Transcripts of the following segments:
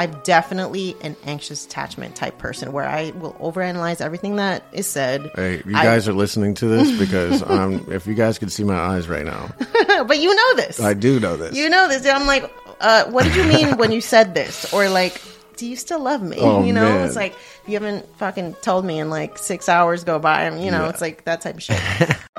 I'm definitely an anxious attachment type person where I will overanalyze everything that is said. Hey, you I- guys are listening to this because um, if you guys could see my eyes right now, but you know this. I do know this. You know this. And I'm like, uh, what did you mean when you said this? Or like, do you still love me? Oh, you know, man. it's like you haven't fucking told me in like six hours go by. and, You know, Yeah. it's like that type of shit.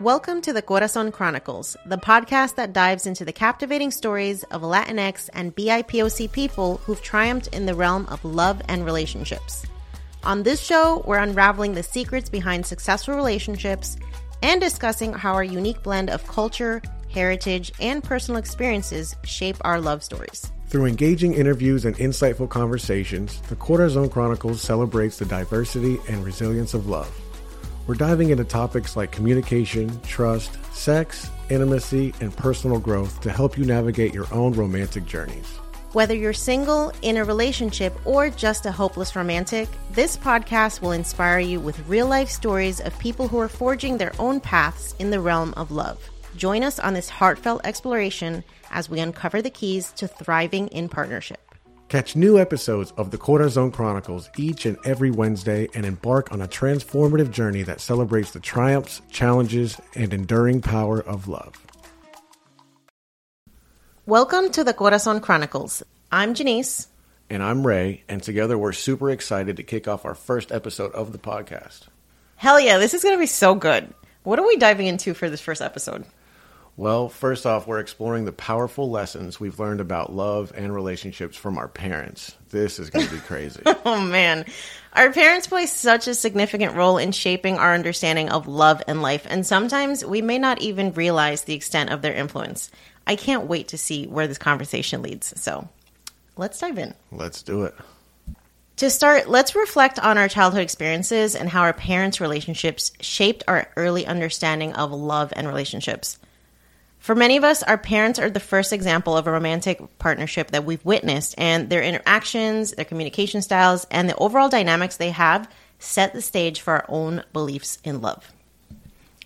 Welcome to the Corazon Chronicles, the podcast that dives into the captivating stories of Latinx and BIPOC people who've triumphed in the realm of love and relationships. On this show, we're unraveling the secrets behind successful relationships and discussing how our unique blend of culture, heritage, and personal experiences shape our love stories. Through engaging interviews and insightful conversations, the Corazon Chronicles celebrates the diversity and resilience of love. We're diving into topics like communication, trust, sex, intimacy, and personal growth to help you navigate your own romantic journeys. Whether you're single, in a relationship, or just a hopeless romantic, this podcast will inspire you with real life stories of people who are forging their own paths in the realm of love. Join us on this heartfelt exploration as we uncover the keys to thriving in partnership. Catch new episodes of the Corazon Chronicles each and every Wednesday and embark on a transformative journey that celebrates the triumphs, challenges, and enduring power of love. Welcome to the Corazon Chronicles. I'm Jannese. And I'm Ray, and together we're super excited to kick off our first episode of the podcast. Hell yeah, this is going to be so good. What are we diving into for this first episode? Well, first off, we're exploring the powerful lessons we've learned about love and relationships from our parents. This is going to be crazy. Oh man. Our parents play such a significant role in shaping our understanding of love and life, and sometimes we may not even realize the extent of their influence. I can't wait to see where this conversation leads. So let's dive in. Let's do it. To start, let's reflect on our childhood experiences and how our parents' relationships shaped our early understanding of love and relationships. For many of us, our parents are the first example of a romantic partnership that we've witnessed, and their interactions, their communication styles, and the overall dynamics they have set the stage for our own beliefs in love.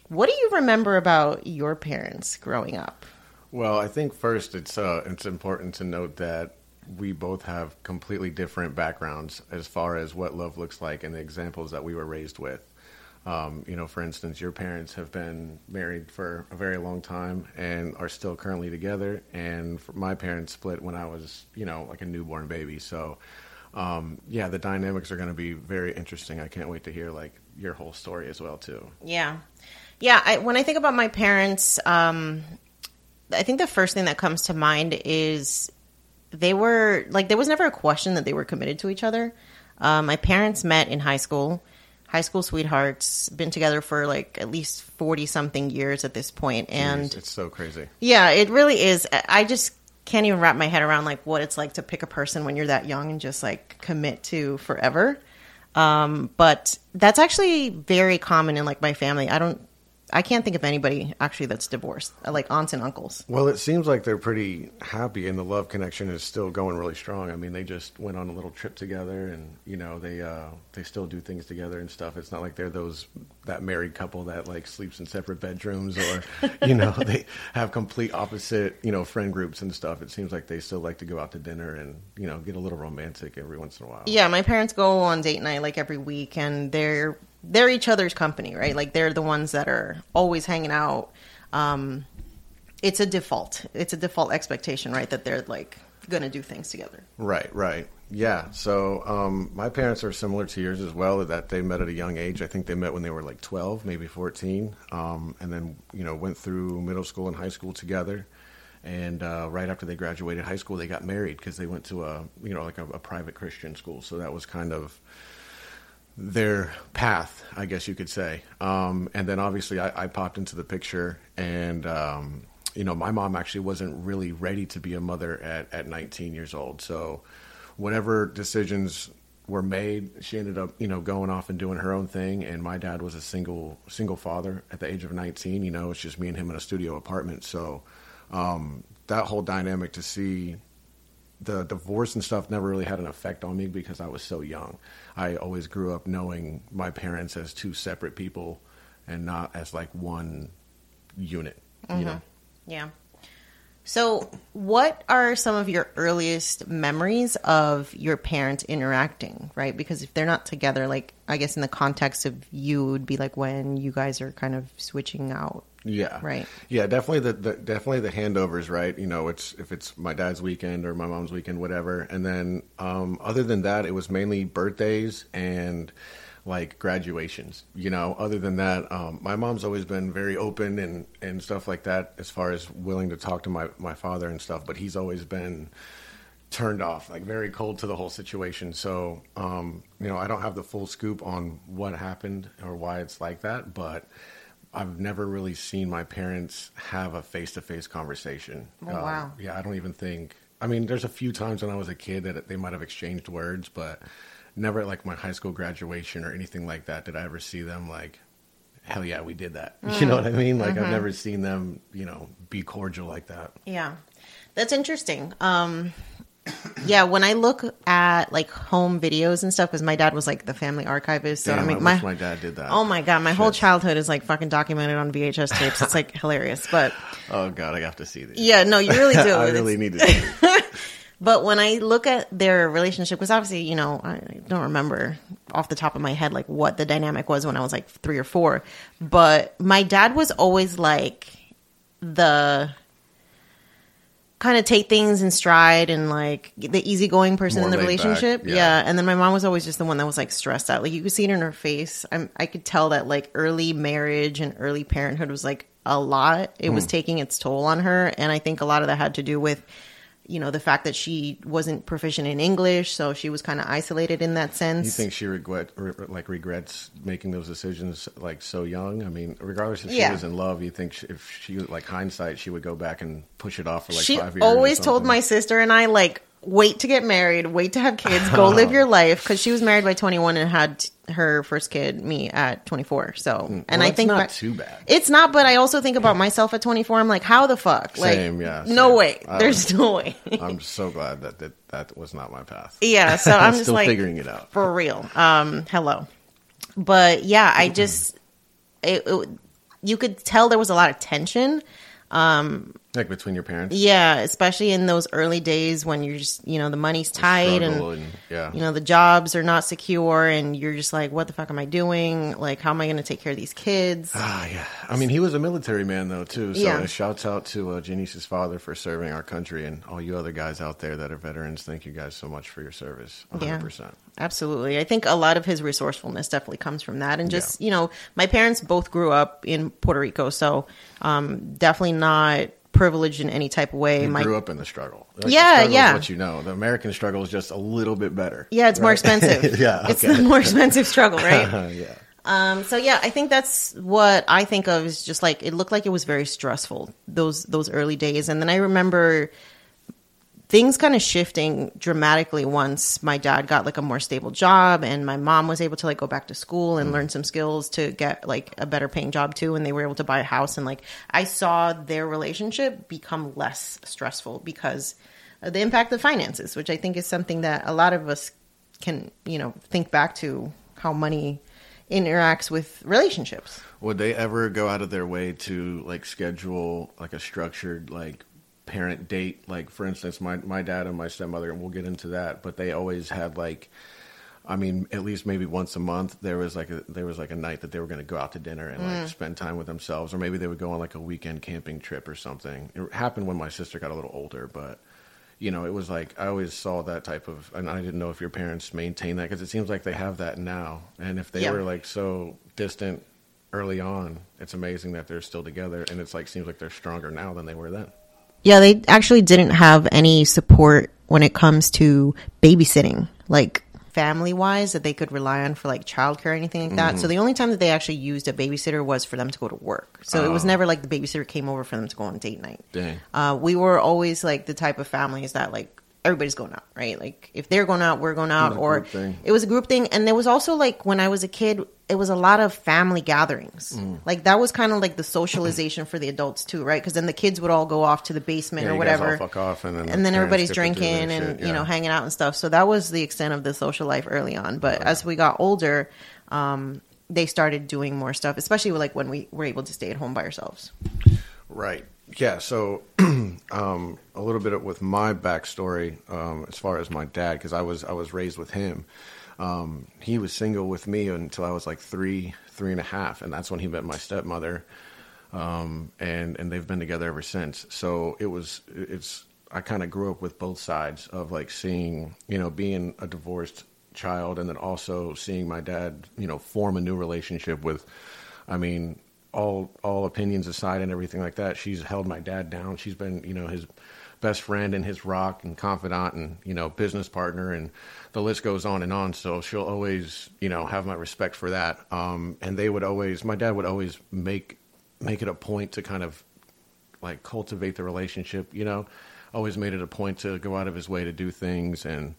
What do you remember about your parents growing up? Well, I think first it's uh, it's important to note that we both have completely different backgrounds as far as what love looks like and the examples that we were raised with. Um, you know, for instance, your parents have been married for a very long time and are still currently together. And my parents split when I was, you know, like a newborn baby. So, um, yeah, the dynamics are going to be very interesting. I can't wait to hear like your whole story as well too. Yeah. Yeah. I, when I think about my parents, um, I think the first thing that comes to mind is they were like, there was never a question that they were committed to each other. Uh, my parents met in high school, high school sweethearts, been together for like at least 40 something years at this point, And Jeez, it's so crazy. yeah, it really is. I- I just can't even wrap my head around like what it's like to pick a person when you're that young and just like commit to forever. Um, but that's actually very common in like my family. I don't, I can't think of anybody actually that's divorced, uh, like aunts and uncles. Well, it seems like they're pretty happy, and the love connection is still going really strong. I mean, they just went on a little trip together, and you know, they uh, they still do things together and stuff. It's not like they're those that married couple that like sleeps in separate bedrooms, or you know, they have complete opposite you know friend groups and stuff. It seems like they still like to go out to dinner and you know get a little romantic every once in a while. Yeah, my parents go on date night like every week, and they're they're each other's company, right? Like they're the ones that are always hanging out. Um, it's a default. It's a default expectation, right? That they're like to do things together. Right, right. Yeah. So um, my parents are similar to yours as well. That they met at a young age. I think they met when they were like twelve, maybe fourteen, um, and then you know went through middle school and high school together. And uh, right after they graduated high school, they got married because they went to a you know like a, a private Christian school. So that was kind of their path, I guess you could say. Um, and then obviously I, I, popped into the picture, and um, you know my mom actually wasn't really ready to be a mother at, at 19 years old. So whatever decisions were made, she ended up you know going off and doing her own thing. And my dad was a single single father at the age of 19. You know, it's just me and him in a studio apartment. So um, that whole dynamic to see the divorce and stuff never really had an effect on me because I was so young. I always grew up knowing my parents as two separate people and not as like one unit. Mm-hmm. You know? Yeah. So, what are some of your earliest memories of your parents interacting, right? Because if they're not together, like, I guess in the context of you, would be like when you guys are kind of switching out. Yeah. Right. Yeah, definitely the, the definitely the handovers, right? You know, it's if it's my dad's weekend or my mom's weekend, whatever. And then um, other than that, it was mainly birthdays and like graduations. You know, other than that, um, my mom's always been very open and and stuff like that as far as willing to talk to my my father and stuff. But he's always been turned off, like very cold to the whole situation. So, um, you know, I don't have the full scoop on what happened or why it's like that, but I've never really seen my parents have a face to face conversation. Oh, wow. Um, yeah, I don't even think. I mean, there's a few times when I was a kid that they might have exchanged words, but never at like my high school graduation or anything like that did I ever see them like, hell yeah, we did that. Mm. You know what I mean? Like mm-hmm. I've never seen them, you know, be cordial like that. Yeah, that's interesting. Um, yeah, when I look at like home videos and stuff, because my dad was like the family archivist. So Damn, I mean, I my my dad did that. Oh my god, my Shit. whole childhood is like fucking documented on VHS tapes. It's like hilarious, but oh god, I have to see this. Yeah, no, you really do. I really need to. see But when I look at their relationship, because obviously, you know, I don't remember off the top of my head like what the dynamic was when I was like three or four. But my dad was always like the kind of take things in stride and like the easygoing person More in the relationship. Yeah. yeah. And then my mom was always just the one that was like stressed out. Like you could see it in her face. I'm, I could tell that like early marriage and early parenthood was like a lot. It mm. was hmm. taking its toll on her. And I think a lot of that had to do with you know the fact that she wasn't proficient in English, so she was kind of isolated in that sense. You think she regret re- like regrets making those decisions like so young? I mean, regardless if she yeah. was in love, you think she, if she like hindsight, she would go back and push it off for like she five years. Always told my sister and I like wait to get married, wait to have kids, go live your life. Because she was married by 21 and had her first kid, me, at 24. So, and well, I think it's not too bad. It's not, but I also think about myself at 24. I'm like, how the fuck? Like, same, yeah. Same. No way. There's no way. I'm so glad that, that that was not my path. Yeah. So I'm, I'm just still like figuring it out for real. Um, hello. But yeah, I just it, it, you could tell there was a lot of tension. Um, like between your parents? Yeah, especially in those early days when you're just, you know, the money's tight and, and, yeah. you know, the jobs are not secure and you're just like, what the fuck am I doing? Like, how am I going to take care of these kids? Ah, yeah. I mean, he was a military man, though, too. So yeah. shouts out to uh, Jannese's father for serving our country and all you other guys out there that are veterans. Thank you guys so much for your service. 100%. Yeah, absolutely. I think a lot of his resourcefulness definitely comes from that. And just, yeah. you know, my parents both grew up in Puerto Rico. So um, definitely not privileged in any type of way. You My, grew up in the struggle. Like yeah, struggle yeah. what you know, the American struggle is just a little bit better. Yeah, it's right? more expensive. yeah, okay. it's the more expensive struggle, right? yeah. Um, so yeah, I think that's what I think of is just like it looked like it was very stressful those those early days, and then I remember things kind of shifting dramatically once my dad got like a more stable job and my mom was able to like go back to school and learn some skills to get like a better paying job too and they were able to buy a house and like I saw their relationship become less stressful because of the impact of finances, which I think is something that a lot of us can, you know, think back to how money interacts with relationships. Would they ever go out of their way to like schedule like a structured like parent date? Like for instance, my my dad and my stepmother, and we'll get into that, but they always had like I mean, at least maybe once a month there was like a there was like a night that they were going to go out to dinner and like mm. spend time with themselves, or maybe they would go on like a weekend camping trip or something. It happened when my sister got a little older, but you know, it was like I always saw that type of, and I didn't know if your parents maintain that because it seems like they have that now, and if they Yeah. were like so distant early on, it's amazing that they're still together, and it's like seems like they're stronger now than they were then. Yeah, they actually didn't have any support when it comes to babysitting, like family wise, that they could rely on for like childcare or anything like that. So the only time that they actually used a babysitter was for them to go to work. So it was never like the babysitter came over for them to go on date night. Dang. Uh, we were always like the type of families that like everybody's going out, right? Like if they're going out, we're going out, or it was a group thing. And there was also like when I was a kid, it was a lot of family gatherings. Mm. Like that was kind of like the socialization for the adults too, right? Because then the kids would all go off to the basement Yeah, or you guys all whatever, fuck off, and then the and then everybody's get to do their drinking and shit, you know hanging out and stuff. So that was the extent of the social life early on. But as we got older, um, they started doing more stuff, especially like when we were able to stay at home by ourselves. Right. Yeah. So, um, a little bit with my backstory um, as far as my dad, because I was I was raised with him. Um, he was single with me until I was like three, three and a half, and that's when he met my stepmother. Um, and and they've been together ever since. So it was it's I kind of grew up with both sides of like seeing you know being a divorced child and then also seeing my dad you know form a new relationship with I mean, all all opinions aside and everything like that, she's held my dad down. She's been, you know, his best friend and his rock and confidant and you know business partner and the list goes on and on. So she'll always, you know, have my respect for that. Um, and they would always, my dad would always make make it a point to kind of like cultivate the relationship. You know, always made it a point to go out of his way to do things and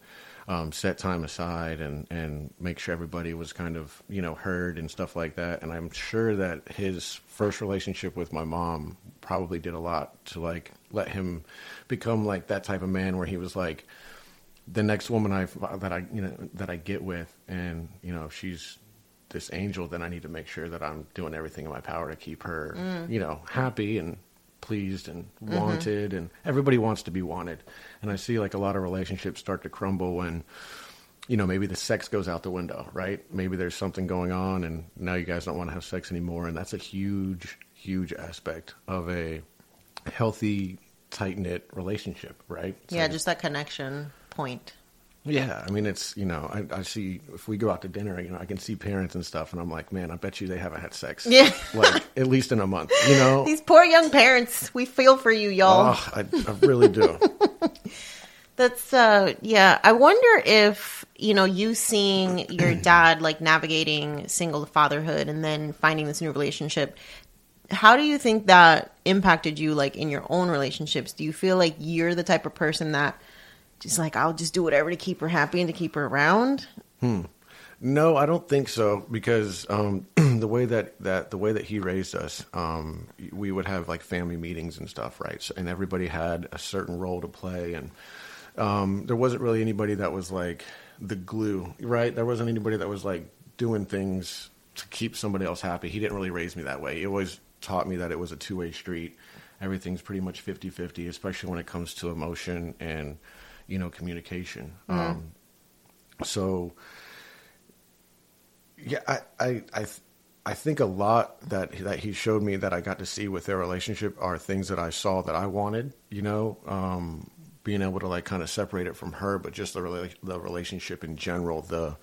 um, set time aside and and make sure everybody was kind of you know heard and stuff like that. And I'm sure that his first relationship with my mom probably did a lot to like let him become like that type of man where he was like the next woman I that I you know that I get with, and you know if she's this angel, then I need to make sure that I'm doing everything in my power to keep her, you know, happy and pleased and mm-hmm. wanted, and everybody wants to be wanted. And I see like a lot of relationships start to crumble when, you know, maybe the sex goes out the window, right? Maybe there's something going on, and now you guys don't want to have sex anymore, and that's a huge, huge aspect of a healthy, tight knit relationship, right? Yeah, just that connection point. Yeah, I mean, it's you know, I, I see if we go out to dinner, you know, I can see parents and stuff, and I'm like, man, I bet you they haven't had sex, Yeah. like at least in a month, you know. These poor young parents, we feel for you, y'all. Oh, I, I really do. That's uh yeah, I wonder if, you know, you seeing your dad like navigating single fatherhood and then finding this new relationship, how do you think that impacted you like in your own relationships? Do you feel like you're the type of person that just like I'll just do whatever to keep her happy and to keep her around? No, I don't think so because um, the way that, that the way that he raised us, um, we would have like family meetings and stuff, right? So, and everybody had a certain role to play, and um, there wasn't really anybody that was like the glue, right? There wasn't anybody that was like doing things to keep somebody else happy. He didn't really raise me that way. He always taught me that it was a two way street. Everything's pretty much 50 50, especially when it comes to emotion and, you know, communication. Um, so, yeah, I, I, I, I think a lot that that he showed me that I got to see with their relationship are things that I saw that I wanted. You know, um, being able to like kind of separate it from her, but just the rela- the relationship in general, the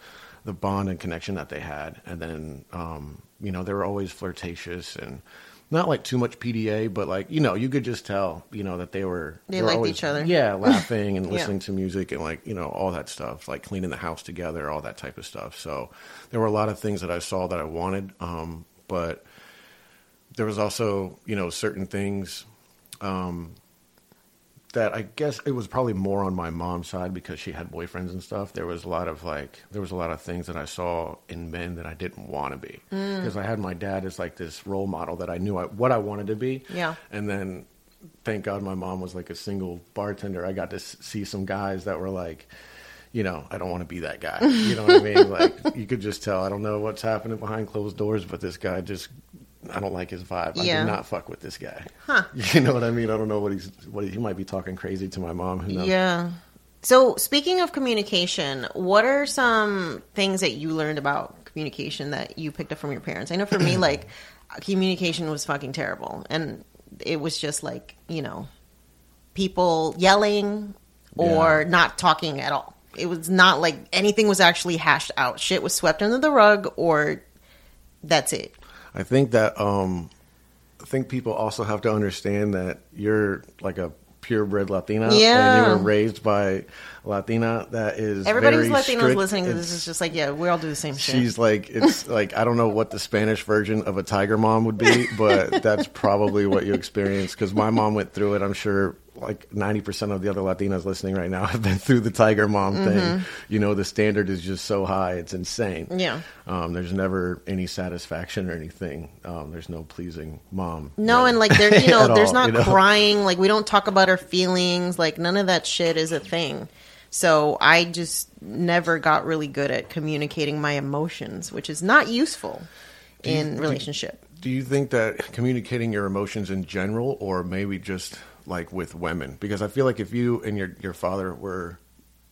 the bond and connection that they had, and then um, you know they were always flirtatious and not like too much PDA, but like you know you could just tell you know that they were They were liked always- each other. Yeah, laughing and Yeah. listening to music and like you know all that stuff, like cleaning the house together, all that type of stuff. So there were a lot of things that I saw that I wanted, um, but there was also you know certain things um, that I guess it was probably more on my mom's side because she had boyfriends and stuff. There was a lot of like there was a lot of things that I saw in men that I didn't want to be Mm. because I had my dad as like this role model that I knew I, what I wanted to be. Yeah. and then thank God my mom was like a single bartender. I got to s- see some guys that were like. You know, I don't want to be that guy. You know what I mean? Like, you could just tell. I don't know what's happening behind closed doors, but this guy just, I don't like his vibe. I do not fuck with this guy. Huh. You know what I mean? I don't know what he's, what he, he might be talking crazy to my mom. Who knows? Yeah. So, speaking of communication, what are some things that you learned about communication that you picked up from your parents? I know for me, like, communication was fucking terrible. And it was just like, you know, people yelling or Yeah. not talking at all. It was not like anything was actually hashed out. Shit was swept under the rug or that's it. I think that um, I think people also have to understand that you're like a purebred Latina, Yeah. and you were raised by Latina that is Everybody who's very Latino strict. listening to this is just like, yeah, we all do the same shit. She's like, it's like I don't know what the Spanish version of a tiger mom would be, but that's probably what you experienced because my mom went through it. I'm sure like 90% of the other Latinas listening right now have been through the tiger mom thing. You know, the standard is just so high, it's insane. Mm-hmm. Yeah. Um, there's never any satisfaction or anything. Um, there's no pleasing mom. No, really. and like there, you know, there's all, not you know? crying. Like we don't talk about our feelings. Like none of that shit is a thing. So I just never got really good at communicating my emotions, which is not useful you- in do- relationship. Do you think that communicating your emotions in general, or maybe just like with women? Because I feel like if you and your your father were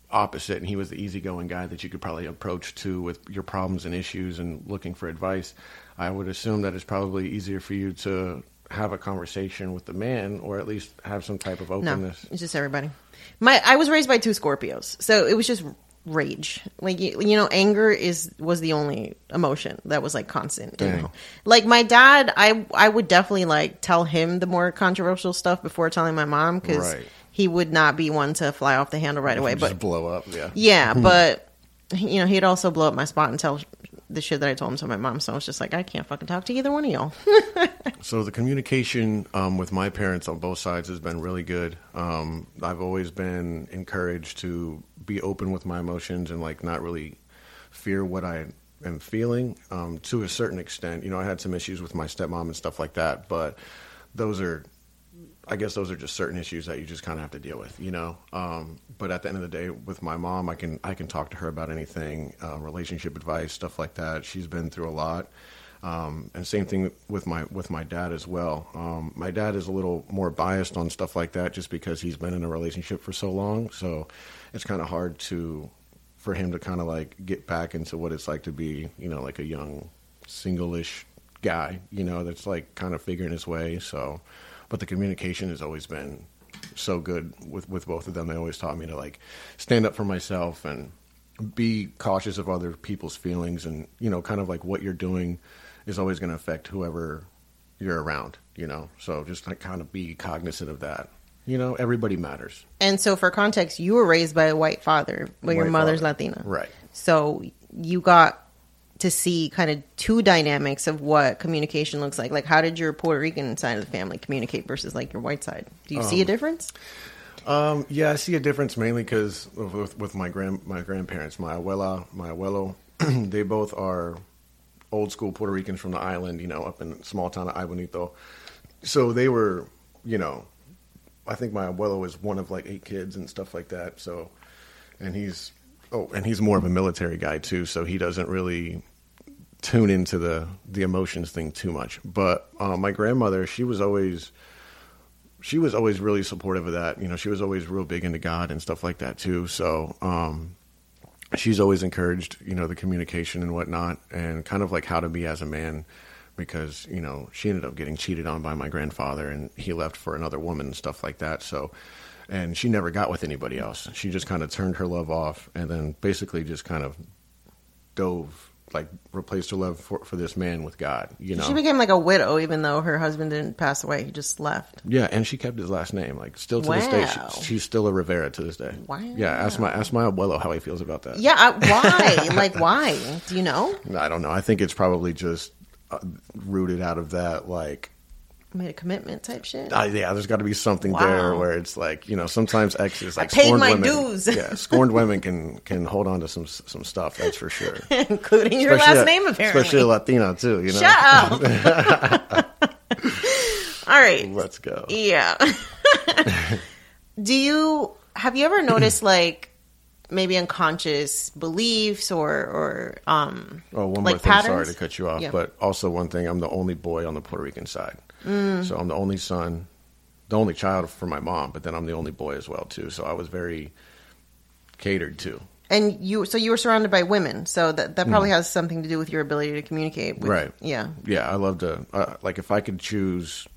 opposite, and he was the easygoing guy that you could probably approach to with your problems and issues and looking for advice, I would assume that it's probably easier for you to have a conversation with the man, or at least have some type of No, openness. it's just everybody. My I was raised by two Scorpios, so it was just rage. Like you, you know, anger is was the only emotion that was like constant. you Dang. know? Like my dad, I I would definitely like tell him the more controversial stuff before telling my mom because Right. he would not be one to fly off the handle right away. just But blow up, yeah. yeah, but you know, he'd also blow up my spot and tell the shit that I told him to my mom. So I was just like, I can't fucking talk to either one of y'all. So the communication um, with my parents on both sides has been really good. Um, I've always been encouraged to be open with my emotions and like not really fear what I am feeling um, to a certain extent. You know, I had some issues with my stepmom and stuff like that, but those are, I guess, those are just certain issues that you just kind of have to deal with. You know, um, but at the end of the day, with my mom, I can I can talk to her about anything, uh, relationship advice, stuff like that. She's been through a lot. Um, and same thing with my with my dad as well. Um, my dad is a little more biased on stuff like that, just because he's been in a relationship for so long. So it's kind of hard to for him to kind of like get back into what it's like to be, you know, like a young single-ish guy, you know, that's like kind of figuring his way. So, but the communication has always been so good with with both of them. They always taught me to like stand up for myself and be cautious of other people's feelings and you know kind of like what you're doing is always going to affect whoever you're around you know so just like kind of be cognizant of that you know everybody matters and so, for context, you were raised by a white father, but your mother's father. Latina. right So you got to see kind of two dynamics of what communication looks like. Like, how did your Puerto Rican side of the family communicate versus like your white side? Do you see a difference? Um, yeah, I see a difference mainly because with, with my grand my grandparents, my abuela, my abuelo, they both are old school Puerto Ricans from the island, you know, up in small town of Aibonito. So they were, you know, I think my abuelo was one of like eight kids and stuff like that. So, and he's oh, and he's more of a military guy too, so he doesn't really tune into the the emotions thing too much. But uh, my grandmother, she was always she was always really supportive of that. You know, she was always real big into God and stuff like that too. So, um, she's always encouraged, you know, the communication and whatnot, and kind of like how to be as a man, because you know she ended up getting cheated on by my grandfather, and he left for another woman and stuff like that. So, and she never got with anybody else. She just kind of turned her love off, and then basically just kind of dove, like replaced her love for, for this man with God. You know, She became like a widow, even though her husband didn't pass away. He just left. Yeah, and she kept his last name. Like still to this day, she, she's still a Rivera to this day. Wow. Yeah, ask my ask my abuelo how he feels about that. Yeah, I, why? like, why? Do you know? I don't know. I think it's probably just uh, rooted out of that like made a commitment type shit. Uh, yeah, there's got to be something Wow. there where it's like you know sometimes exes like paid scorned my women, dues. Yeah, scorned women can can hold on to some some stuff. That's for sure. including your last a- name, apparently. especially a Latino too. You know, Shut up. All right. let's go. Yeah. Do you have you ever noticed like maybe unconscious beliefs or or um Oh, one like more thing. Sorry to cut you off, Yeah. but also one thing. I'm the only boy on the Puerto Rican side, Mm. so I'm the only son, the only child for my mom. But then I'm the only boy as well too. So I was very catered to. and you so you were surrounded by women, so that that probably has something to do with your ability to communicate. With, Mm. Right. Yeah. Yeah, I love to uh, like if I could choose,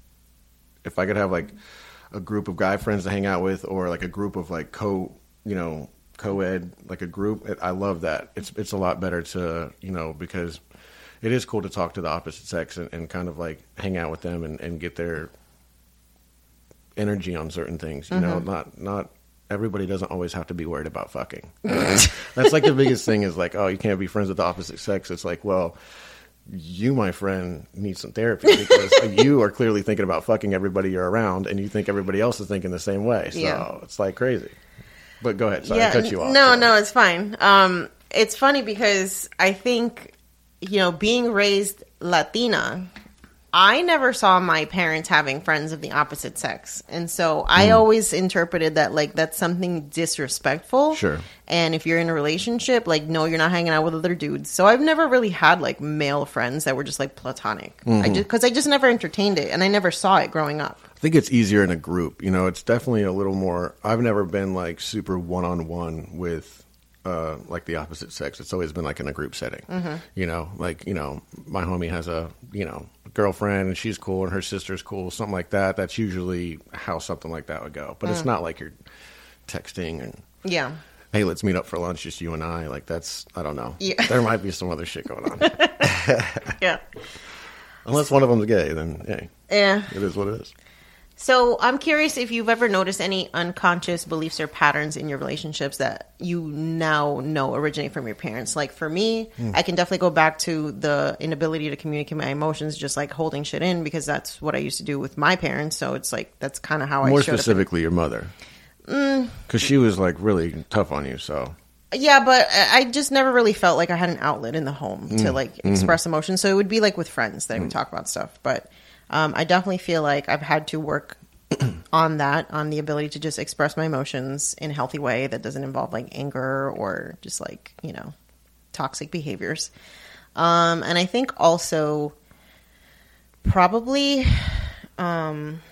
if I could have like a group of guy friends to hang out with, or like a group of like co, you know, co-ed, like a group. I love that. It's it's a lot better to you know because it is cool to talk to the opposite sex and, and kind of like hang out with them and, and get their energy on certain things. You know, mm-hmm. not not everybody doesn't always have to be worried about fucking. That's like the biggest thing is like, oh, you can't be friends with the opposite sex. It's like, well, you, my friend, need some therapy because you are clearly thinking about fucking everybody you're around, and you think everybody else is thinking the same way. So Yeah. it's like crazy. But go ahead. Sorry, I cut you off. No, no, it's fine. Um, it's funny because I think, you know, being raised Latina, I never saw my parents having friends of the opposite sex. And so I Hmm. always interpreted that like that's something disrespectful. Sure. And if you're in a relationship, like, no, you're not hanging out with other dudes. So I've never really had like male friends that were just like platonic. Mm-hmm. I just, cause I just never entertained it and I never saw it growing up. I think it's easier in a group. You know, it's definitely a little more. I've never been like super one on one with uh, like the opposite sex. It's always been like in a group setting. Mm-hmm. You know, like you know, my homie has a you know girlfriend and she's cool and her sister's cool, something like that. That's usually how something like that would go. But Mm. it's not like you're texting and Yeah. hey, let's meet up for lunch, just you and I. Like that's I don't know. Yeah. There might be some other shit going on. Yeah. Unless one of them's gay, then hey, Yeah. it is what it is. So I'm curious if you've ever noticed any unconscious beliefs or patterns in your relationships that you now know originate from your parents. Like for me, Hmm. I can definitely go back to the inability to communicate my emotions, just like holding shit in, because that's what I used to do with my parents. So it's like that's kind of how I More showed up. specifically, your mother, Mm. because she was like really tough on you. So Yeah, but I I just never really felt like I had an outlet in the home to Mm. like Mm-hmm. express emotion. So it would be like with friends that we talk about stuff. But um, I definitely feel like I've had to work on that, on the ability to just express my emotions in a healthy way that doesn't involve like anger or just like you know toxic behaviors. Um, and I think also probably. Um,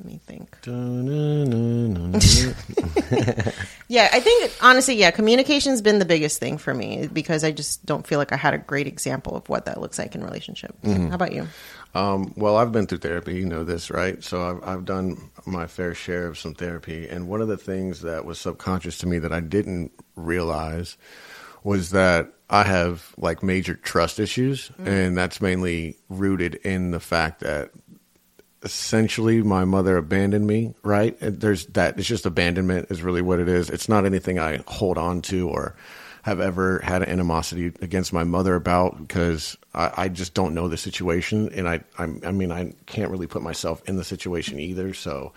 let me think. Yeah, I think honestly, yeah, communication's been the biggest thing for me because I just don't feel like I had a great example of what that looks like in relationship. How about you? Um, well, I've been through therapy. You know this, right? So I've, I've done my fair share of some therapy. And one of the things that was subconscious to me that I didn't realize was that I have like major trust issues. And that's mainly rooted in the fact that essentially my mother abandoned me, right? There's that. It's just abandonment is really what it is. It's not anything I hold on to or have ever had an animosity against my mother about because I, I just don't know the situation. And I, I, I mean, I can't really put myself in the situation either. So,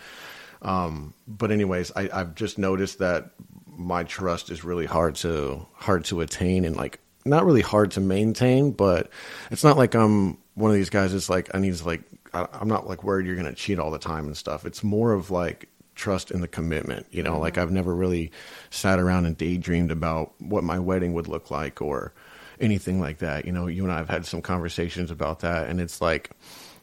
um, but anyways, I, I've just noticed that my trust is really hard to hard to attain and like not really hard to maintain, but it's not like I'm one of these guys. It's like I need to like I, I'm not like worried you're gonna cheat all the time and stuff. It's more of like trust in the commitment. You know, mm-hmm. like I've never really sat around and daydreamed about what my wedding would look like or anything like that. You know, you and I have had some conversations about that, and it's like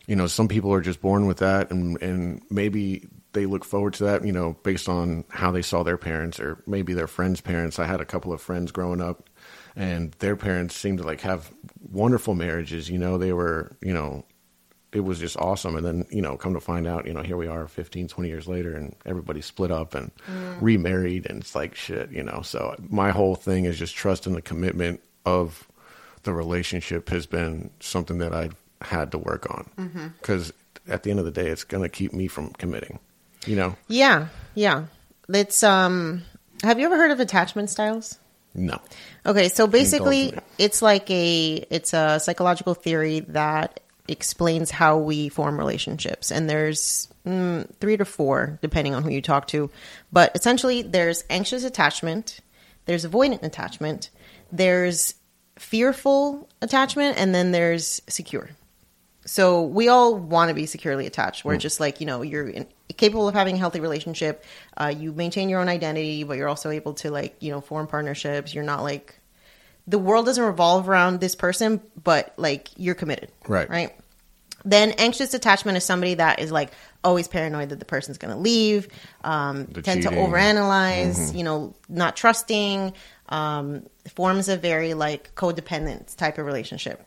you know, some people are just born with that, and and maybe they look forward to that, you know, based on how they saw their parents or maybe their friends' parents. I had a couple of friends growing up, and their parents seemed to like have wonderful marriages. You know, they were, you know, it was just awesome. And then, you know, come to find out, you know, here we are 15, 20 years later, and everybody split up and remarried, and it's like shit, you know. So my whole thing is just trust in the commitment of the relationship has been something that I've had to work on because at the end of the day, it's going to keep me from committing. You know, Yeah, yeah. It's um. Have you ever heard of attachment styles? no. Okay, so basically, it's like a it's a psychological theory that explains how we form relationships. And there's mm, three to four, depending on who you talk to. But essentially, there's anxious attachment, there's avoidant attachment, there's fearful attachment, and then there's secure. So we all want to be securely attached. We're just like, you know, you're in, capable of having a healthy relationship. Uh, you maintain your own identity, but you're also able to like, you know, form partnerships. You're not like the world doesn't revolve around this person, but like you're committed. Right. Right. Then anxious attachment is somebody that is like always paranoid that the person's going to leave, um, The tend to cheating. overanalyze, you know, not trusting, um, forms a very like codependent type of relationship.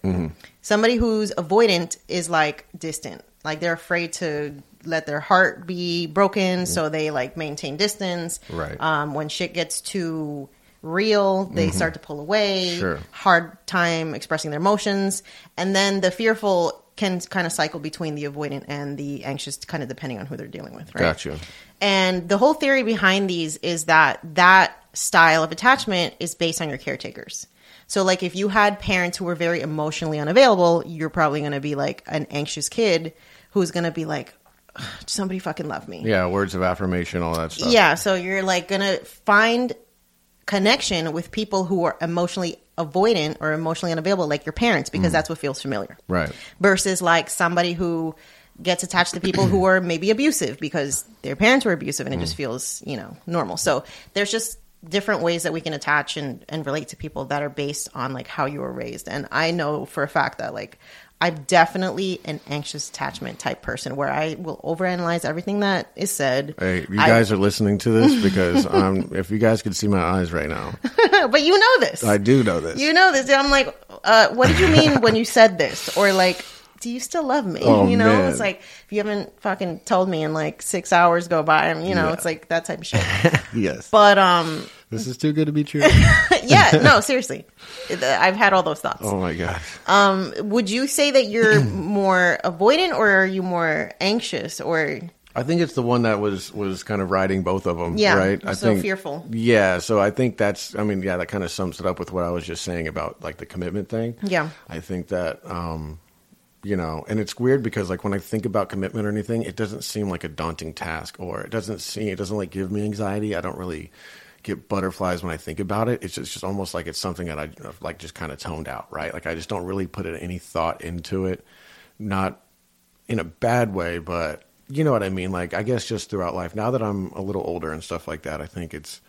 Somebody who's avoidant is like distant, like they're afraid to let their heart be broken, so they like maintain distance. Right. Um, when shit gets too real, they mm-hmm. start to pull away. Sure. Hard time expressing their emotions, and then the fearful can kind of cycle between the avoidant and the anxious, kind of depending on who they're dealing with. Right? Gotcha. And the whole theory behind these is that that style of attachment is based on your caretakers. So, like, if you had parents who were very emotionally unavailable, you're probably going to be like an anxious kid who's going to be like, somebody fucking love me. Yeah, words of affirmation, all that stuff. Yeah, so you're like gonna find connection with people who are emotionally avoidant or emotionally unavailable, like your parents, because mm. that's what feels familiar. Right. Versus like somebody who gets attached to people who are maybe abusive because their parents were abusive and it just mm. feels, you know, normal. So there's just different ways that we can attach and, and relate to people that are based on like how you were raised. And I know for a fact that like I'm definitely an anxious attachment type person where I will overanalyze everything that is said. Hey, you I- guys are listening to this because um, if you guys could see my eyes right now, but you know this. I do know this. You know this. I'm like, uh, what did you mean when you said this? Or like, do you still love me? Oh, you know, man. it's like if you haven't fucking told me and like six hours go by, you know, Yeah. it's like that type of shit. yes. But um, this is too good to be true. yeah, no, seriously, I've had all those thoughts. oh my god. Would you say that you're more avoidant or are you more anxious or? I think it's the one that was was kind of riding both of them. Yeah, right. I so think fearful. Yeah, so I think that's. I mean, yeah, that kind of sums it up with what I was just saying about like the commitment thing. Yeah. I think that, um, you know, and it's weird because like when I think about commitment or anything, it doesn't seem like a daunting task, or it doesn't seem it doesn't like give me anxiety. I don't really get butterflies when I think about it. It's just, it's just almost like it's something that I like just kind of toned out, right? Like I just don't really put any thought into it. Not in a bad way, but you know what I mean. Like I guess just throughout life. Now that I'm a little older and stuff like that, I think it's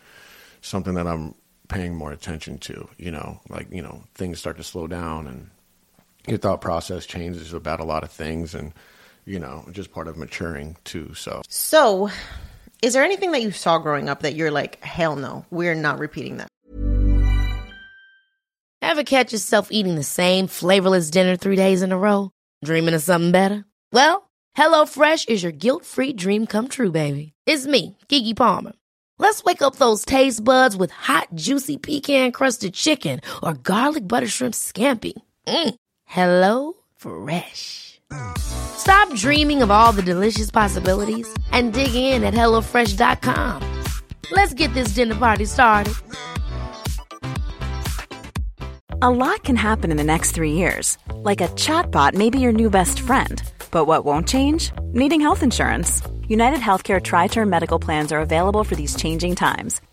something that I'm paying more attention to. You know, like you know things start to slow down and your thought process changes about a lot of things, and you know just part of maturing too. So So, is there anything that you saw growing up that you're like, hell no, we're not repeating that? Ever catch yourself eating the same flavorless dinner three days in a row? Dreaming of something better? Well, HelloFresh is your guilt-free dream come true, baby. It's me, Keke Palmer. Let's wake up those taste buds with hot, juicy pecan-crusted chicken or garlic butter shrimp scampi. Mm. Hello Fresh. Stop dreaming of all the delicious possibilities and dig in at HelloFresh.com. Let's get this dinner party started. A lot can happen in the next three years. Like a chatbot may be your new best friend. But what won't change? Needing health insurance. United Healthcare TriTerm Medical Plans are available for these changing times.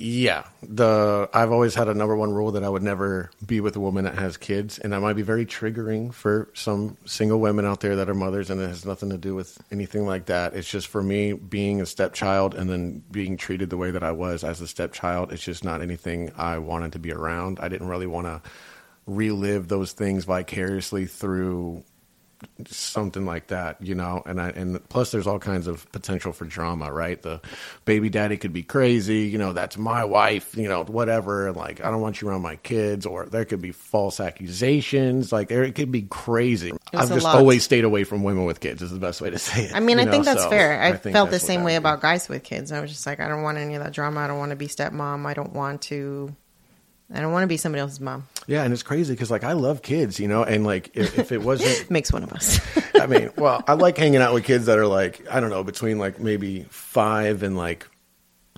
Yeah, the I've always had a number one rule that I would never be with a woman that has kids, and that might be very triggering for some single women out there that are mothers, and it has nothing to do with anything like that. It's just for me being a stepchild and then being treated the way that I was as a stepchild. It's just not anything I wanted to be around. I didn't really want to relive those things vicariously through something like that, you know. And I and plus, there's all kinds of potential for drama, right? The baby daddy could be crazy, you know. That's my wife, you know, whatever. Like, I don't want you around my kids, or there could be false accusations. Like, there it could be crazy. I've just lot. always stayed away from women with kids. Is the best way to say it. I mean, I know? think that's So, fair. I, think felt the same way about guys with kids. I was just like, I don't want any of that drama. I don't want to be stepmom. I don't want to. I don't want to be somebody else's mom. Yeah, and it's crazy because like I love kids, you know, and like if, if it wasn't Makes one of us. I mean, well, I like hanging out with kids that are like, I don't know, between like maybe five and like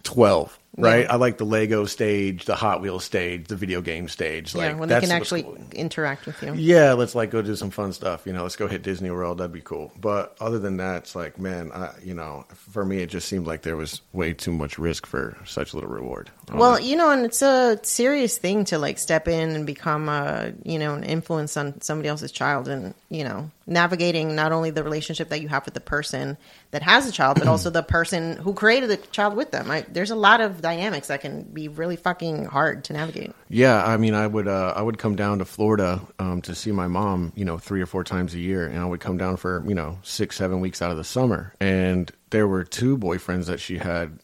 12, right? Yeah. I like the Lego stage, the Hot Wheels stage, the video game stage. yeah, Like, when they can actually cool. interact with you. Yeah, let's like go do some fun stuff. You know, let's go hit Disney World. That'd be cool. But other than that, it's like, man, I, you know, for me, it just seemed like there was way too much risk for such little reward. Well, you know, and it's a serious thing to like step in and become a, you know, an influence on somebody else's child and, you know, navigating not only the relationship that you have with the person that has a child, but also the person who created the child with them. I, there's a lot of dynamics that can be really fucking hard to navigate. Yeah, I mean, I would uh, I would come down to Florida um, to see my mom, you know, three or four times a year, and I would come down for you know six seven weeks out of the summer, and there were two boyfriends that she had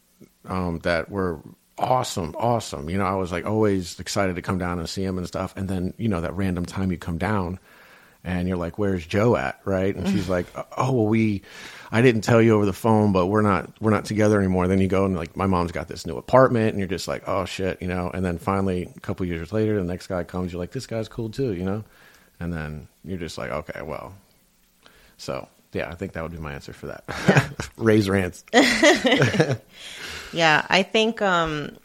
um, that were awesome, awesome. You know, I was like always excited to come down and see him and stuff, and then you know that random time you come down. And you're like, "Where's Joe at?" Right? And she's like, "Oh, well, we, I didn't tell you over the phone, but we're not, we're not together anymore." Then you go and like, my mom's got this new apartment, and you're just like, "Oh shit," you know. And then finally, a couple years later, the next guy comes. You're like, "This guy's cool too," you know. And then you're just like, "Okay, well." So yeah, I think that would be my answer for that. Raise rants. Yeah, I think um,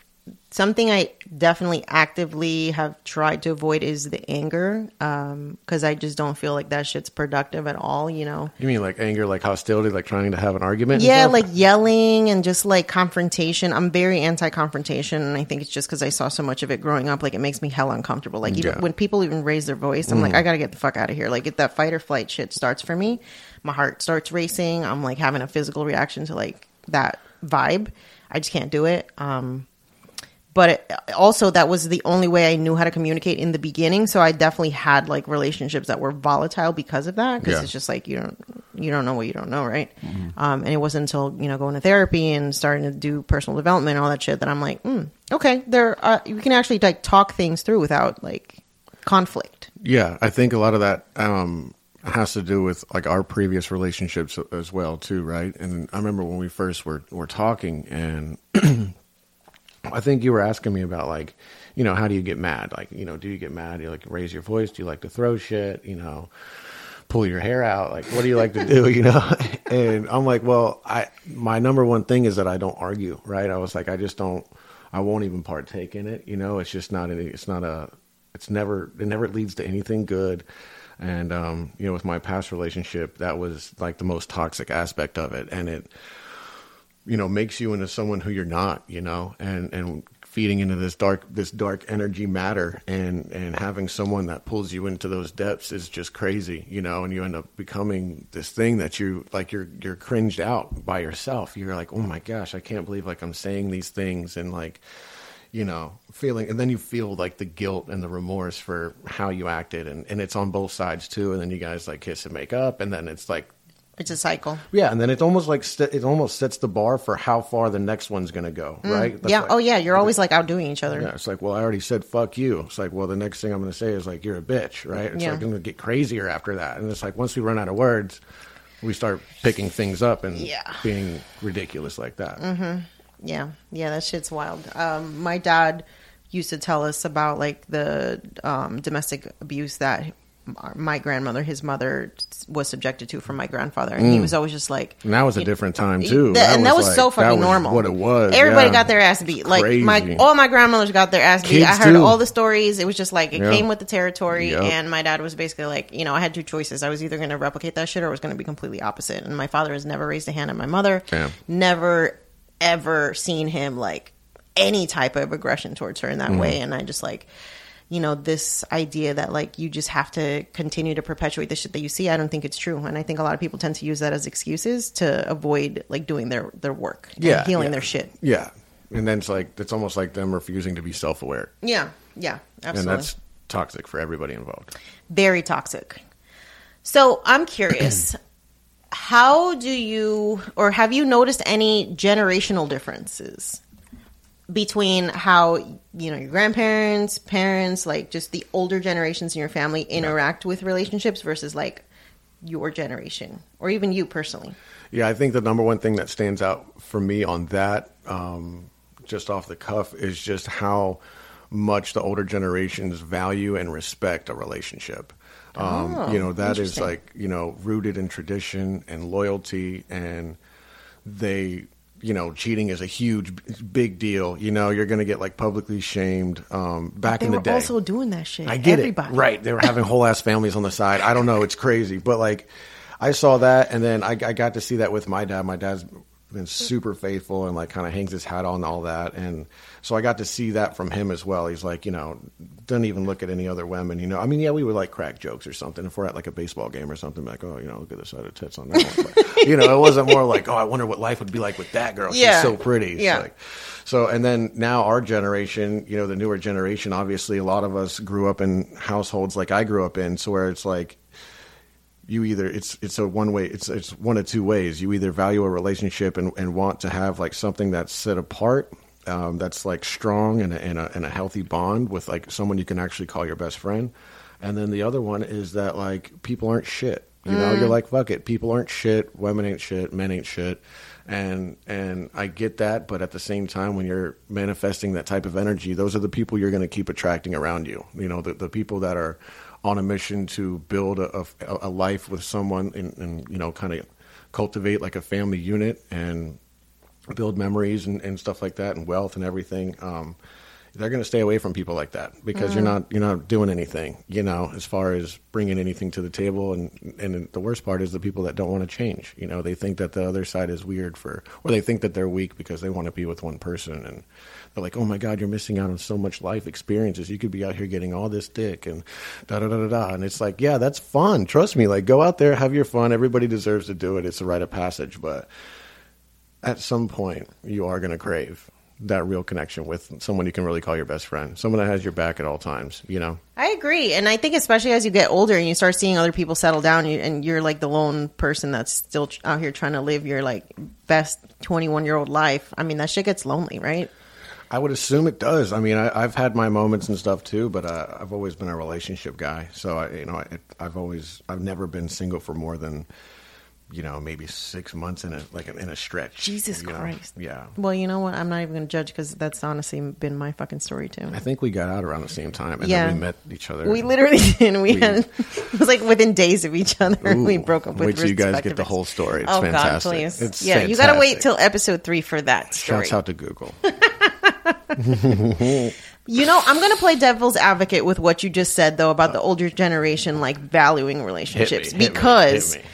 something I definitely actively have tried to avoid is the anger because I just don't feel like that shit's productive at all, you know? You mean like anger, like hostility, like trying to have an argument? and Yeah, like yelling and just like confrontation. I'm very anti confrontation, and I think it's just because I saw so much of it growing up. Like, it makes me hell uncomfortable. Like, even Yeah. when people even raise their voice, I'm like, I gotta get the fuck out of here. Like, if that fight or flight shit starts for me, my heart starts racing. I'm like having a physical reaction to like that vibe. I just can't do it. Um, but it, also that was the only way I knew how to communicate in the beginning. So I definitely had like relationships that were volatile because of that. Because Yeah. it's just like you don't you don't know what you don't know, right? Um, and it wasn't until you know going to therapy and starting to do personal development and all that shit that I'm like, mm, okay, there uh, you can actually like talk things through without like conflict. Yeah, I think a lot of that um, has to do with like our previous relationships as well, too, right? And I remember when we first were were talking, and I think you were asking me about like, you know, how do you get mad? Like, you know, do you get mad? Do you like raise your voice? Do you like to throw shit? You know, pull your hair out? Like, what do you like to do? You know? And I'm like, well, I my number one thing is that I don't argue, right? I was like, I just don't. I won't even partake in it. You know, it's just not. Any, it's not a. It's never. It never leads to anything good. And um, you know, with my past relationship, that was like the most toxic aspect of it, and it you know makes you into someone who you're not you know and and feeding into this dark this dark energy matter. And and having someone that pulls you into those depths is just crazy you know and you end up becoming this thing that you like you're you're cringed out by yourself. You're like oh my gosh i can't believe like i'm saying these things and like you know feeling and then you feel like the guilt and the remorse for how you acted. And and it's on both sides too. And then you guys like kiss and make up. And then it's like It's a cycle. yeah, and then it's almost like st- it almost sets the bar for how far the next one's going to go, right? That's Mm. yeah. like- oh yeah. You're always like outdoing each other. Yeah, it's like, well, I already said fuck you. It's like, well, the next thing I'm going to say is like, you're a bitch, right? It's Yeah. like I'm going to get crazier after that, and it's like once we run out of words, we start picking things up and Yeah. Being ridiculous like that. Mm-hmm. Yeah, yeah, that shit's wild. Um, my dad used to tell us about like the um, domestic abuse that my grandmother, his mother, was subjected to from my grandfather, and he mm. was always just like, And that was a different time too, That- and that was like- so fucking was normal. What it was, Everybody yeah. got their ass beat. Like my all my grandmothers got their ass beat. Kids I heard too. all the stories. It was just like it Yeah. came with the territory. Yep. And my dad was basically like, you know, I had two choices. I was either going to replicate that shit or I was going to be completely opposite. And my father has never raised a hand at my mother. Yeah. Never ever seen him like any type of aggression towards her in that mm. way. And I just like. You know, this idea that like you just have to continue to perpetuate the shit that you see, I don't think it's true. And I think a lot of people tend to use that as excuses to avoid like doing their, their work and yeah, healing yeah. their shit. Yeah, and then it's like it's almost like them refusing to be self aware, Yeah, yeah, absolutely. and that's toxic for everybody involved. very toxic. So I'm curious, how do you, or have you noticed any generational differences between how you know your grandparents, parents, like just the older generations in your family interact with relationships versus like your generation or even you personally? Yeah, I think the number one thing that stands out for me on that, um, just off the cuff, is just how much the older generations value and respect a relationship. Um, Oh, you know, that is like, you know, rooted in tradition and loyalty and they, you know, cheating is a huge, big deal. You know, you're going to get like publicly shamed. Um, back They in the were day. also doing that shit. I get Everybody. it. Right. They were having whole ass families on the side. I don't know. It's crazy. But like, I saw that and then I, I got to see that with my dad. My dad's been super faithful and like kind of hangs his hat on all that. And so I got to see that from him as well. He's like, you know, doesn't even look at any other women, you know. I mean, yeah, we would like crack jokes or something. If we're at like a baseball game or something, like, oh, you know, look at the side of tits on that one. But, you know, it wasn't more like, oh, I wonder what life would be like with that girl. Yeah. She's so pretty. It's Yeah. like, so, and then now our generation, you know, the newer generation, obviously a lot of us grew up in households like I grew up in, so where it's like you either it's it's a one way it's it's one of two ways. You either value a relationship and, and want to have like something that's set apart, um, that's like strong and a, and a and a healthy bond with like someone you can actually call your best friend, and then the other one is that like people aren't shit. You know, you're like fuck it. People aren't shit. Women ain't shit. Men ain't shit. And and I get that, but at the same time, when you're manifesting that type of energy, those are the people you're going to keep attracting around you. You know, the the people that are on a mission to build a, a, a life with someone and, and you know kind of cultivate like a family unit and build memories and, and stuff like that and wealth and everything. Um, they're going to stay away from people like that because you're mm. not you're not doing anything you know as far as bringing anything to the table. And and the worst part is the people that don't want to change you know they think that the other side is weird for or they think that they're weak because they want to be with one person. And they're like oh my god you're missing out on so much life experiences. You could be out here getting all this dick and da da da da da. And it's like yeah that's fun. Trust me like go out there have your fun. Everybody deserves to do it. It's a rite of passage. But at some point you are going to crave that real connection with someone you can really call your best friend, someone that has your back at all times, you know? I agree, and I think especially as you get older and you start seeing other people settle down, you, and you're like the lone person that's still out here trying to live your like best 21 year old life. I mean, that shit gets lonely, right? I would assume it does. I mean, I, I've had my moments and stuff too, but uh, I've always been a relationship guy. So I, you know, I, I've always, I've never been single for more than, you know, maybe six months in a like in a stretch. Jesus you know? Christ. Yeah. Well, you know what? I'm not even going to judge because that's honestly been my fucking story too. I think we got out around the same time, and Yeah. then we met each other. We literally did. We, We- had it was like within days of each other. we broke up with wait you guys get the whole story. It's oh fantastic. God, please! It's yeah, you got to wait fantastic. till episode three for that story. Shouts out to Google. You know, I'm going to play devil's advocate with what you just said, though, about the older generation like valuing relationships. hit me, because, hit me.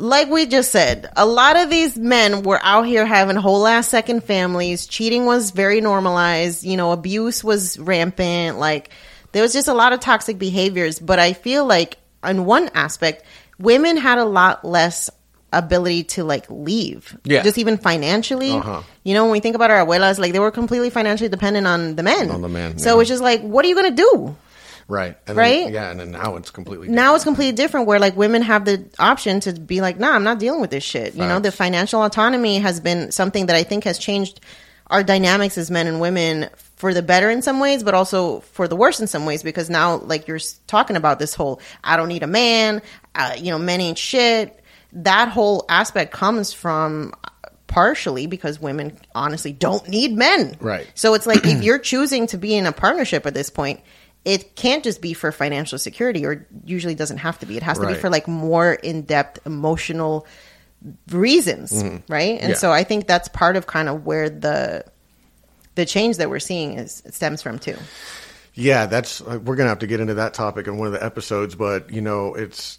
Like we just said, a lot of these men were out here having whole ass second families. Cheating was very normalized. You know, abuse was rampant. Like, there was just a lot of toxic behaviors. But I feel like, on one aspect, women had a lot less ability to like leave Yeah. just even financially Uh-huh. you know when we think about our abuelas like they were completely financially dependent on the men On the men, so yeah. it's just like what are you gonna do Right. And Right? Then, yeah, and then now it's completely different. now it's completely different where like women have the option to be like nah i'm not dealing with this shit you know the financial autonomy has been something that i think has changed our dynamics as men and women for the better in some ways but also for the worse in some ways because now like you're talking about this whole i don't need a man uh, you know men ain't shit that whole aspect comes from uh, partially because women honestly don't need men Right. so it's like if you're choosing to be in a partnership at this point, it can't just be for financial security, or usually doesn't have to be. It has to be for like more in depth emotional reasons, right? And Yeah. so I think that's part of kind of where the the change that we're seeing is stems from too. Yeah, that's uh, we're gonna have to get into that topic in one of the episodes, but you know, it's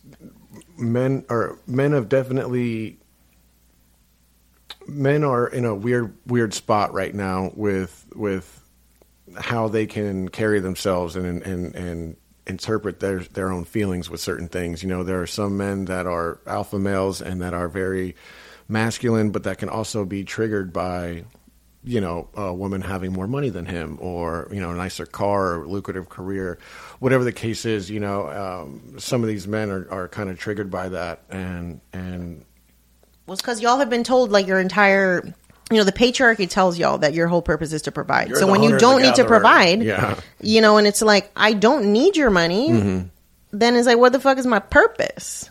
men or men have definitely men are in a weird weird spot right now with with how they can carry themselves and and and interpret their their own feelings with certain things. You know, there are some men that are alpha males and that are very masculine, but that can also be triggered by you know, a woman having more money than him, or you know, a nicer car, or lucrative career, whatever the case is. You know, um, some of these men are, are kind of triggered by that, and and Well, because y'all have been told like your entire, you know, the patriarchy tells y'all that your whole purpose is to provide. You're so when you don't need to provide, Yeah. you know, and it's like I don't need your money, Mm-hmm. then it's like what the fuck is my purpose?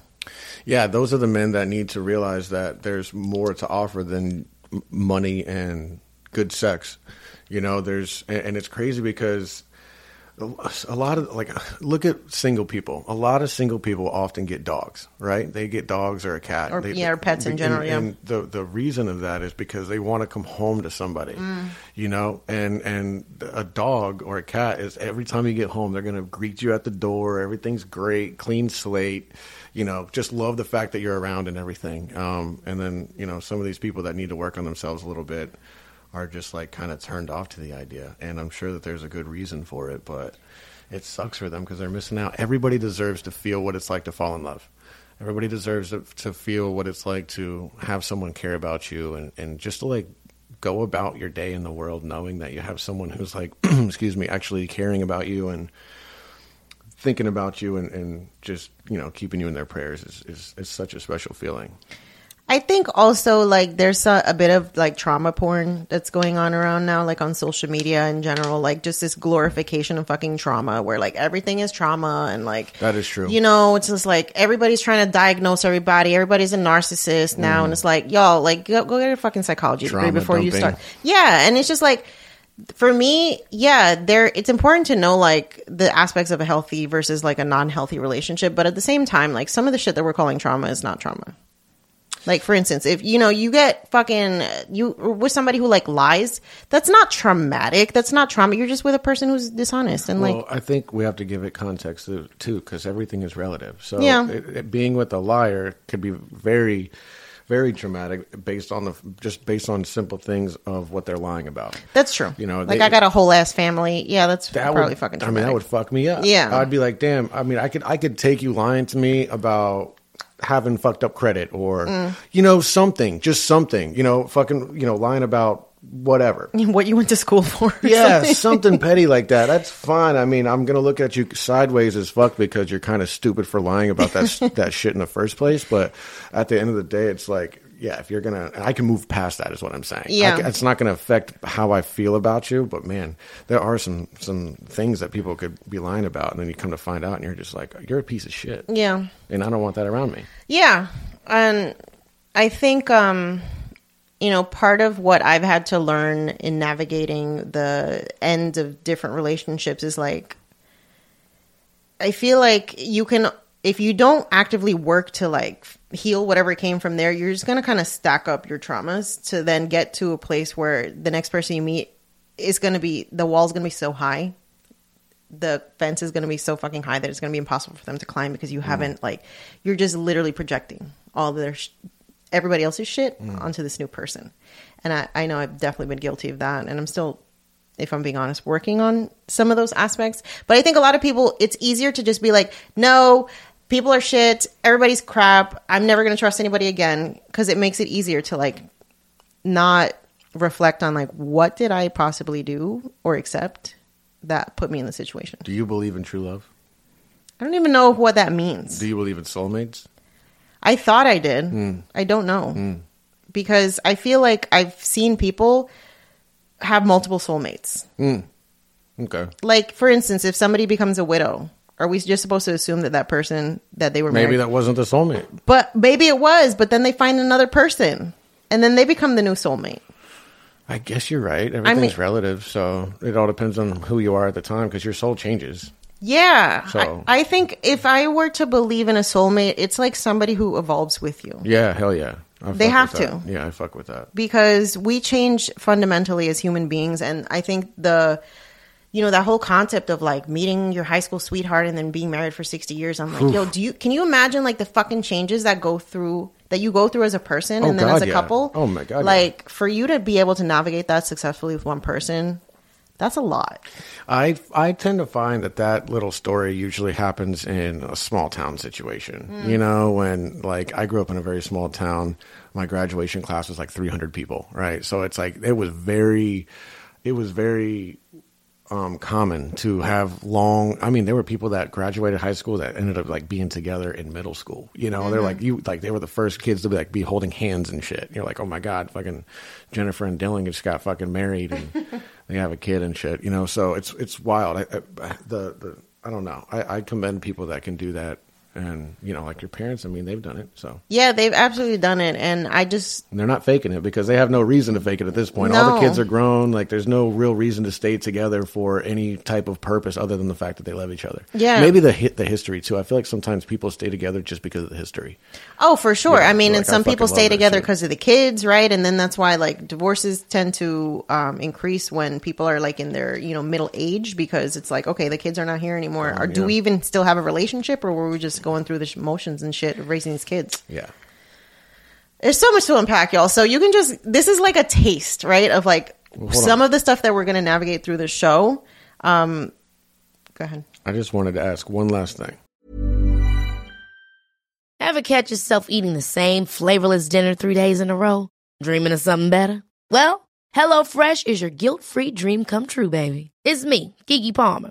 Yeah, those are the men that need to realize that there's more to offer than money and good sex. You know, there's and and it's crazy because a lot of like look at single people. A lot of single people often get dogs, right? They get dogs or a cat, Or- They- yeah, or pets in and- general, yeah. And the the reason of that is because they want to come home to somebody, Mm. you know. And and a dog or a cat is every time you get home, they're gonna greet you at the door. Everything's great, clean slate. You know, just love the fact that you're around and everything. Um, and then you know, some of these people that need to work on themselves a little bit are just like kind of turned off to the idea. And I'm sure that there's a good reason for it, but it sucks for them because they're missing out. Everybody deserves to feel what it's like to fall in love. Everybody deserves to, feel what it's like to have someone care about you and, and just to like go about your day in the world knowing that you have someone who's like, excuse me, actually caring about you and thinking about you and, and just, you know, keeping you in their prayers is, is, is such a special feeling. I think also like there's a, a bit of like trauma porn that's going on around now, like on social media in general, like just this glorification of fucking trauma where like everything is trauma and like That is true. You know, it's just like everybody's trying to diagnose everybody. Everybody's a narcissist now, and it's like y'all like go, go get a fucking psychology degree Mm. Trauma before you start. Yeah, and it's just like for me, yeah, there it's important to know like the aspects of a healthy versus like a non-healthy relationship, but at the same time, like some of the shit that we're calling trauma is not trauma. Like for instance, if you know you get fucking you with somebody who like lies, that's not traumatic. That's not trauma. You're just with a person who's dishonest and Well, like I think we have to give it context uh, too, too, because everything is relative. So, Yeah. it, it- being with a liar could be very, very traumatic based on the just based on simple things of what they're lying about. that's true. You know, like they- I got a whole ass family. Yeah, that's That probably would, fucking. I mean, that would fuck me up. Yeah. I'd be like, damn. I mean, I could, I could take you lying to me about having fucked up credit or, Mm. you know, something, just something, you know, fucking, you know, lying about whatever. what you went to school for. Yeah, something. something petty like that. That's fine. I mean, I'm gonna look at you sideways as fuck because you're kind of stupid for lying about that that shit in the first place. But at the end of the day, it's like, yeah, if you're gonna, I can move past that. Is what I'm saying. Yeah. ca- it's not gonna affect how I feel about you. But man, there are some some things that people could be lying about, and then you come to find out, and you're just like, you're a piece of shit, Yeah. and I don't want that around me. Yeah. And I think um you know, part of what I've had to learn in navigating the end of different relationships is like I feel like you can if you don't actively work to like heal whatever came from there, you're just going to kind of stack up your traumas to then get to a place where the next person you meet is going to be the wall's going to be so high the fence is going to be so fucking high that it's going to be impossible for them to climb because you mm. haven't like you're just literally projecting all their sh- everybody else's shit mm. onto this new person. And I, I know i've definitely been guilty of that and i'm still if i'm being honest working on some of those aspects. But i think a lot of people it's easier to just be like no people are shit everybody's crap i'm never going to trust anybody again because it makes it easier to like not reflect on like what did i possibly do or accept that put me in the situation Do you believe in true love? I don't even know what that means. Do you believe in soulmates? I thought I did. Hmm. I don't know. Because I feel like I've seen people have multiple soulmates. Okay. Like, for instance, if somebody becomes a widow, are we just supposed to assume that that person that they were Maybe married? that wasn't the soulmate. but maybe it was, but then they find another person. And then they become the new soulmate. I guess you're right. Everything's mean- relative, so it all depends on who you are at the time because your soul changes. Yeah. So- I, I think if I were to believe in a soulmate, it's like somebody who evolves with you. Yeah, hell yeah. I They fuck have that. to. Yeah, I fuck with that. because we change fundamentally as human beings and i think the you know that whole concept of like meeting your high school sweetheart and then being married for 60 years i'm like yo do you can you imagine like the fucking changes that go through that you go through as a person Oh, and then God, as a yeah. couple Oh, my God, yeah. like for you to be able to navigate that successfully with one person That's a lot. I I tend to find that that little story usually happens in a small town situation. Mm. You know, when like I grew up in a very small town, my graduation class was like 300 people, right? So it's like it was very it was very um, common to have long. I mean, there were people that graduated high school that ended up like being together in middle school. You know, they're like you like they were the first kids to be like be holding hands and shit. You're like, oh my god, fucking Jennifer and Dylan just got fucking married and they have a kid and shit. You know, so it's it's wild. I, I, the the I don't know. I, I commend people that can do that. And you know, like your parents, I mean, they've done it, so Yeah, they've absolutely done it. And I just, and they're not faking it because they have no reason to fake it at this point. All the kids are grown. Like, there's no real reason to stay together for any type of purpose other than the fact that they love each other. Yeah. maybe the hit the history too. I feel like sometimes people stay together just because of the history. oh, for sure. Yeah, I mean, and some people stay together because of the kids, right? And then that's why like divorces tend to um, increase when people are like in their, you know, middle age because it's like, okay, the kids are not here anymore. or do yeah. we even still have a relationship or were we just going through the sh- motions and shit of raising these kids? Yeah, There's so much to unpack, y'all. So you can just this is like a taste, right, of like hold some on. of the stuff that we're gonna navigate through the show. Um, go ahead. I just wanted to ask one last thing. Ever catch yourself eating the same flavorless dinner three days in a row? Dreaming of something better? Well, HelloFresh is your guilt-free dream come true, baby. It's me, Keke Palmer.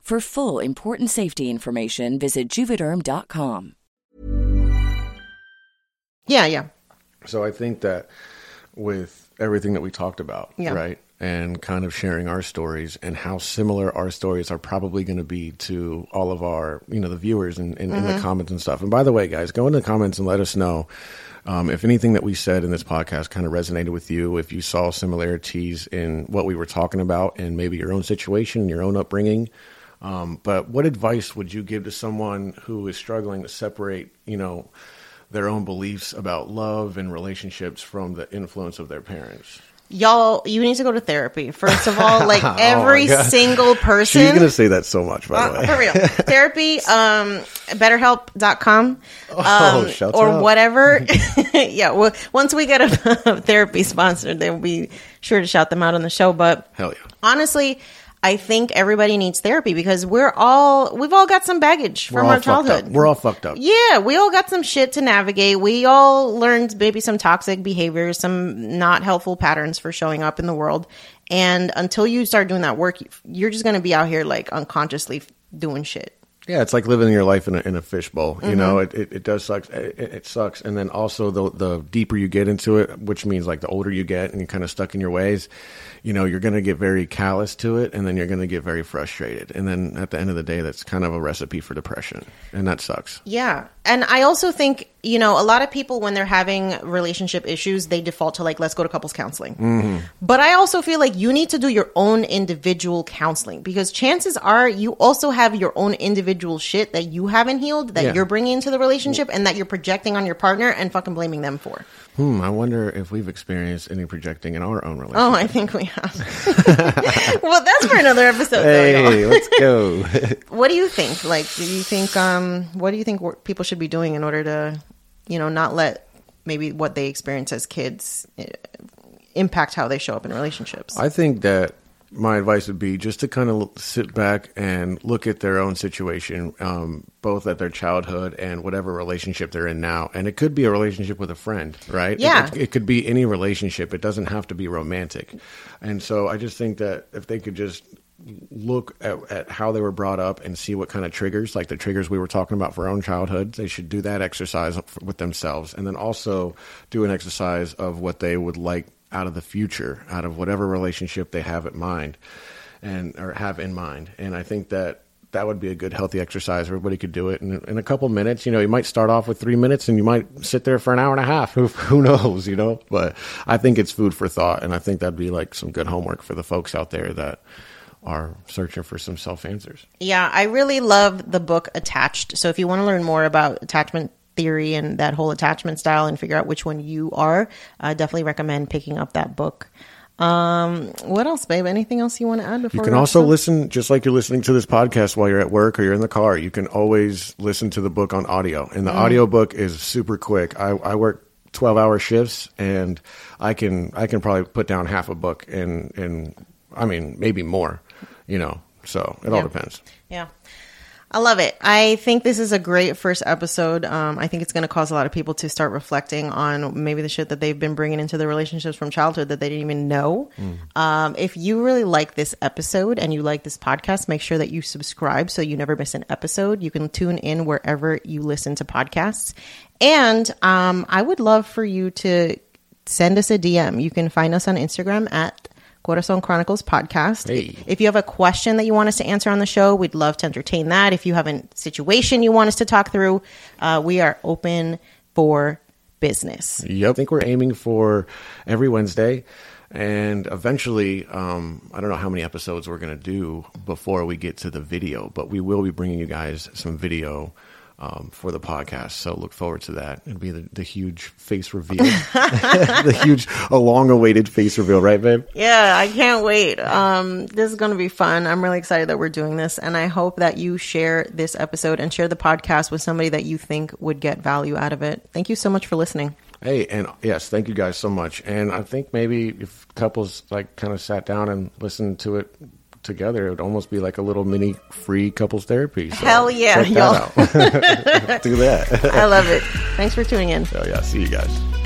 For full important safety information, visit juvederm.com. Yeah, yeah. So I think that with everything that we talked about, Yeah. right, and kind of sharing our stories and how similar our stories are probably going to be to all of our, you know, the viewers and in, in, the comments and stuff. And by the way, guys, go in the comments and let us know um, if anything that we said in this podcast kind of resonated with you. If you saw similarities in what we were talking about and maybe your own situation, your own upbringing. Um, but what advice would you give to someone who is struggling to separate, you know, their own beliefs about love and relationships from the influence of their parents? Y'all, you need to go to therapy. First of all, like every God. single person. She's going to say that so much, by the Uh, way. for real. Therapy, um, betterhelp.com. Oh, Um, shouts or out. whatever. yeah. Well, once we get a therapy sponsor, then we'll be sure to shout them out on the show. But Hell yeah. honestly, I think everybody needs therapy because we're all, we've all got some baggage from our childhood. We're all fucked up. Yeah, we all got some shit to navigate. We all learned maybe some toxic behaviors, some not helpful patterns for showing up in the world. And until you start doing that work, you're just going to be out here like unconsciously doing shit. Yeah, it's like living your life in a, in a fishbowl. You Mm-hmm. know, it, it, it does suck. It, it sucks. And then also the the deeper you get into it, which means like the older you get and you're kind of stuck in your ways, you know, you're going to get very callous to it, and then you're going to get very frustrated. And then at the end of the day, that's kind of a recipe for depression, and that sucks. Yeah. And I also think, you know, a lot of people, when they're having relationship issues, they default to like, let's go to couples counseling. Mm-hmm. But I also feel like you need to do your own individual counseling because chances are you also have your own individual shit that you haven't healed that Yeah. you're bringing into the relationship and that you're projecting on your partner and fucking blaming them for. Hmm. I wonder if we've experienced any projecting in our own relationship. Oh, I think we have. well, that's for another episode. though. Hey, let's go. what do you think? Like, do you think um, what do you think people should be doing in order to, you know, not let maybe what they experience as kids eh, impact how they show up in relationships? I think that my advice would be just to kind of sit back and look at their own situation, um, both at their childhood and whatever relationship they're in now. And it could be a relationship with a friend, right? It- Yeah. It, it could be any relationship. It doesn't have to be romantic. And so I just think that if they could just look at, at how they were brought up and see what kind of triggers, like the triggers we were talking about for our own childhood, they should do that exercise with themselves. And then also do an exercise of what they would like out of the future, out of whatever relationship they have at mind and or have in mind. And I think that that would be a good healthy exercise. Everybody could do it in, in a couple minutes. You know, you might start off with three minutes and you might sit there for an hour and a half. Who, who knows, you know? But I think it's food for thought. And I think that'd be like some good homework for the folks out there that are searching for some self answers. Yeah, I really love the book Attached. So if you want to learn more about attachment theory and that whole attachment style and figure out which one you are, I definitely recommend picking up that book. Um, what else, babe? Anything else you want to add before You can also listen, just like you're listening to this podcast while you're at work or you're in the car, you can always listen to the book on audio. And the audio book is super quick. I, I work 12 hour shifts and I can, I can probably put down half a book in, in, I mean, maybe more, you know, so it all depends. Yeah. I love it. I think this is a great first episode. Um, I think it's going to cause a lot of people to start reflecting on maybe the shit that they've been bringing into their relationships from childhood that they didn't even know. Um, if you really like this episode and you like this podcast, make sure that you subscribe so you never miss an episode. You can tune in wherever you listen to podcasts. And um, I would love for you to send us a DM. You can find us on Instagram at Corazon Chronicles Podcast. Hey. If you have a question that you want us to answer on the show, we'd love to entertain that. If you have a situation you want us to talk through, uh, we are open for business. Yep. I think we're aiming for every Wednesday. And eventually, um, I don't know how many episodes we're going to do before we get to the video, but we will be bringing you guys some video um, for the podcast. So look forward to that. It'll be the, the huge face reveal, the huge, a long awaited face reveal, right, babe? Yeah, I can't wait. Um, this is going to be fun. I'm really excited that we're doing this, and I hope that you share this episode and share the podcast with somebody that you think would get value out of it. Thank you so much for listening. Hey, and yes, thank you guys so much. And I think maybe if couples like kind of sat down and listened to it together, it would almost be like a little mini free couples therapy. So Hell yeah, that out. Do that. I love it. Thanks for tuning in. Hell yeah, see you guys.